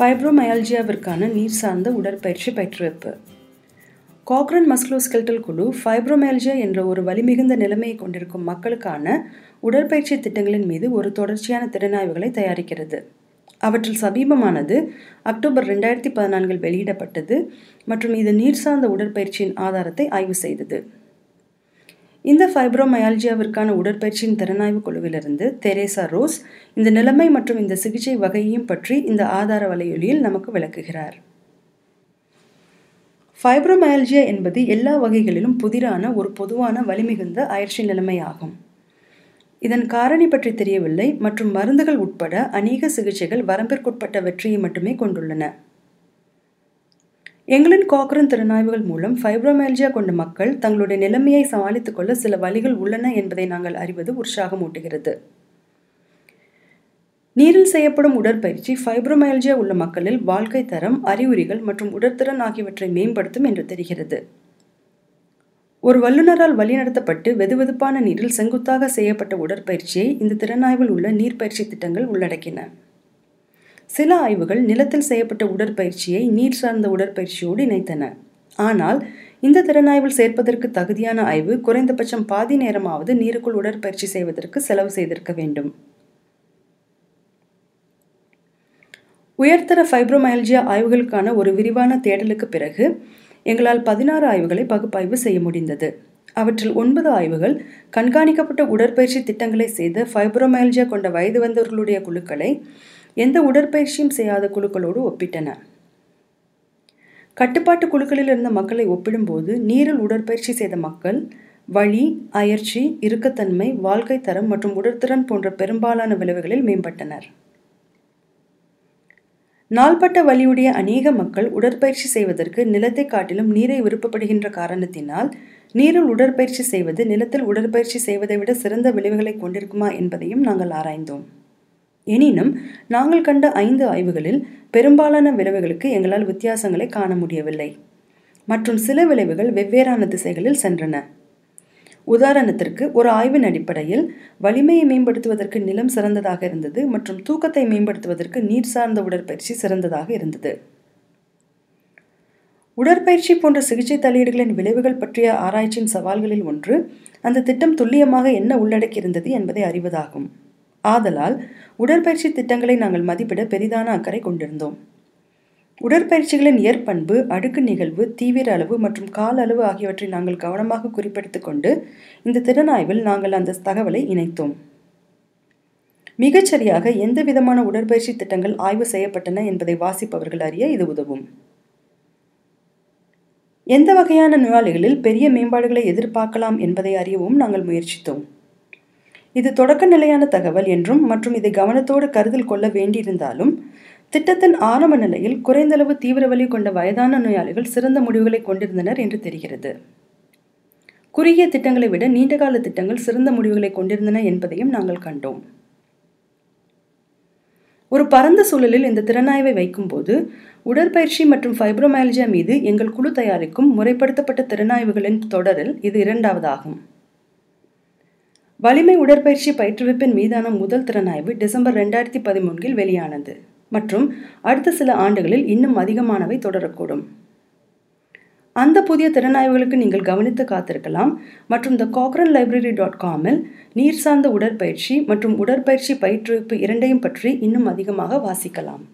ஃபைப்ரோமயால்ஜியாவிற்கான நீர் சார்ந்த உடற்பயிற்சி பயிற்றுவிப்பு. காக்ரன் மஸ்குலோஸ்கெல்டல் குழு ஃபைப்ரோமயால்ஜியா என்ற ஒரு வலிமிகுந்த நிலைமையை கொண்டிருக்கும் மக்களுக்கான உடற்பயிற்சி திட்டங்களின் மீது ஒரு தொடர்ச்சியான திறனாய்வுகளை தயாரிக்கிறது. அவற்றில் சமீபமானது அக்டோபர் ரெண்டாயிரத்தி பதினான்கில் வெளியிடப்பட்டது மற்றும் இது நீர் சார்ந்த உடற்பயிற்சியின் ஆதாரத்தை ஆய்வு செய்தது. இந்த ஃபைப்ரோமயால்ஜியாவிற்கான உடற்பயிற்சியின் திறனாய்வு குழுவிலிருந்து தெரேசா ரோஸ் இந்த நிலைமை மற்றும் இந்த சிகிச்சை வகையையும் பற்றி இந்த ஆதார வலையொலியில் நமக்கு விளக்குகிறார். ஃபைப்ரோமயால்ஜியா என்பது எல்லா வகைகளிலும் புதிரான ஒரு பொதுவான வலிமிகுந்த அயற்சி நிலைமையாகும். இதன் காரணி பற்றி தெரியவில்லை மற்றும் மருந்துகள் உட்பட அநேக சிகிச்சைகள் வரம்பிற்குட்பட்ட வெற்றியை மட்டுமே கொண்டுள்ளன. எங்களின் காக்ரன் திறனாய்வுகள் மூலம் ஃபைப்ரோமேல்ஜியா கொண்ட மக்கள் தங்களுடைய நிலைமையை சமாளித்துக் கொள்ள சில வழிகள் உள்ளன என்பதை நாங்கள் அறிவது உற்சாகமூட்டுகிறது. நீரில் செய்யப்படும் உடற்பயிற்சி ஃபைப்ரோமயல்ஜியா உள்ள மக்களில் வாழ்க்கை தரம் அறிகுறிகள் மற்றும் உடற்திறன் ஆகியவற்றை மேம்படுத்தும் என்று தெரிகிறது. ஒரு வல்லுநரால் வழிநடத்தப்பட்டு வெதுவெதுப்பான நீரில் செங்குத்தாக செய்யப்பட்ட உடற்பயிற்சியை இந்த திறனாய்வில் உள்ள நீர்ப்பயிற்சி திட்டங்கள் உள்ளடக்கின. சில ஆய்வுகள் நிலத்தில் செய்யப்பட்ட உடற்பயிற்சியை நீர் சார்ந்த உடற்பயிற்சியோடு இணைத்தன. ஆனால் இந்த திறனாய்வில் சேர்ப்பதற்கு தகுதியான ஆய்வு குறைந்தபட்சம் பாதி நேரமாவது நீருக்குள் உடற்பயிற்சி செய்வதற்கு செலவு செய்திருக்க வேண்டும். உயர்தர ஃபைப்ரோமயல்ஜியா ஆய்வுகளுக்கான ஒரு விரிவான தேடலுக்கு பிறகு எங்களால் பதினாறு ஆய்வுகளை பகுப்பாய்வு செய்ய முடிந்தது. அவற்றில் ஒன்பது ஆய்வுகள் கண்காணிக்கப்பட்ட உடற்பயிற்சி திட்டங்களை செய்த ஃபைப்ரோமயல்ஜியா கொண்ட வயது வந்தவர்களுடைய குழுக்களை எந்த உடற்பயிற்சியும் செய்யாத குழுக்களோடு ஒப்பிட்டன கட்டுப்பாட்டு குழுக்களில் இருந்த மக்களை ஒப்பிடும்போது நீரில் உடற்பயிற்சி செய்த மக்கள் வழி அயற்சி இறுக்கத்தன்மை வாழ்க்கை தரம் மற்றும் உடற்திறன் போன்ற பெரும்பாலான விளைவுகளில் மேம்பட்டனர். நாள்பட்ட வலியுடைய அநேக மக்கள் உடற்பயிற்சி செய்வதற்கு நிலத்தை காட்டிலும் நீரை விருப்பப்படுகின்ற காரணத்தினால் நீரில் உடற்பயிற்சி செய்வது நிலத்தில் உடற்பயிற்சி செய்வதை விட சிறந்த விளைவுகளை கொண்டிருக்குமா என்பதையும் நாங்கள் ஆராய்ந்தோம். எனினும் நாங்கள் கண்ட ஐந்து ஆய்வுகளில் பெரும்பாலான விளைவுகளுக்கு எங்களால் வித்தியாசங்களை காண முடியவில்லை. மற்றும் சில விளைவுகள் வெவ்வேறான திசைகளில் சென்றன. உதாரணத்திற்கு ஒரு ஆய்வின் அடிப்படையில் வலிமையை மேம்படுத்துவதற்கு நிலம் சிறந்ததாக இருந்தது மற்றும் தூக்கத்தை மேம்படுத்துவதற்கு நீர் சார்ந்த உடற்பயிற்சி சிறந்ததாக இருந்தது. உடற்பயிற்சி போன்ற சிகிச்சை தலையீடுகளின் விளைவுகள் பற்றிய ஆராய்ச்சியின் சவால்களில் ஒன்று அந்த திட்டம் துல்லியமாக என்ன உள்ளடக்கியிருந்தது என்பதை அறிவதாகும். ஆதலால் உடற்பயிற்சி திட்டங்களை நாங்கள் மதிப்பிட பெரிதான அக்கறை கொண்டிருந்தோம். உடற்பயிற்சிகளின் இயற்பண்பு அடுக்கு நிகழ்வு தீவிர அளவு மற்றும் கால அளவு ஆகியவற்றை நாங்கள் கவனமாக குறிப்பெடுத்து கொண்டு இந்த திறனாய்வில் நாங்கள் அந்த தகவலை இணைத்தோம். மிகச்சரியாக எந்த விதமான உடற்பயிற்சி திட்டங்கள் ஆய்வு செய்யப்பட்டன என்பதை வாசிப்பவர்கள் அறிய இது உதவும். எந்த வகையான நோயாளிகளில் பெரிய மேம்பாடுகளை எதிர்பார்க்கலாம் என்பதை அறியவும் நாங்கள் முயற்சித்தோம். இது தொடக்க நிலையான தகவல் என்றும் மற்றும் இதை கவனத்தோடு கருத்தில் கொள்ள வேண்டியிருந்தாலும் திட்டத்தின் ஆரம்ப நிலையில் குறைந்தளவு தீவிர வலி கொண்ட வயதான நோயாளிகள் சிறந்த முடிவுகளை கொண்டிருந்தனர் என்று தெரிகிறது. குறுகிய திட்டங்களை விட நீண்டகால திட்டங்கள் சிறந்த முடிவுகளை கொண்டிருந்தன என்பதையும் நாங்கள் கண்டோம். ஒரு பரந்த சூழலில் இந்த திறனாய்வை வைக்கும்போது உடற்பயிற்சி மற்றும் ஃபைப்ரோமயாலஜியா மீது எங்கள் குழு தயாரிக்கும் முறைப்படுத்தப்பட்ட திறனாய்வுகளின் தொடரில் இது இரண்டாவதாகும். வலிமை உடற்பயிற்சி பயிற்றுவிப்பின் மீதான முதல் திறனாய்வு டிசம்பர் ரெண்டாயிரத்தி பதிமூன்றில் வெளியானது. மற்றும் அடுத்த சில ஆண்டுகளில் இன்னும் அதிகமானவை தொடரக்கூடும். அந்த புதிய திறனாய்வுகளுக்கு நீங்கள் கவனித்து காத்திருக்கலாம். மற்றும் த காக்ரன் லைப்ரரி டாட் காமில் நீர் சார்ந்த உடற்பயிற்சி மற்றும் உடற்பயிற்சி பயிற்றுவிப்பு இரண்டையும் பற்றி இன்னும் அதிகமாக வாசிக்கலாம்.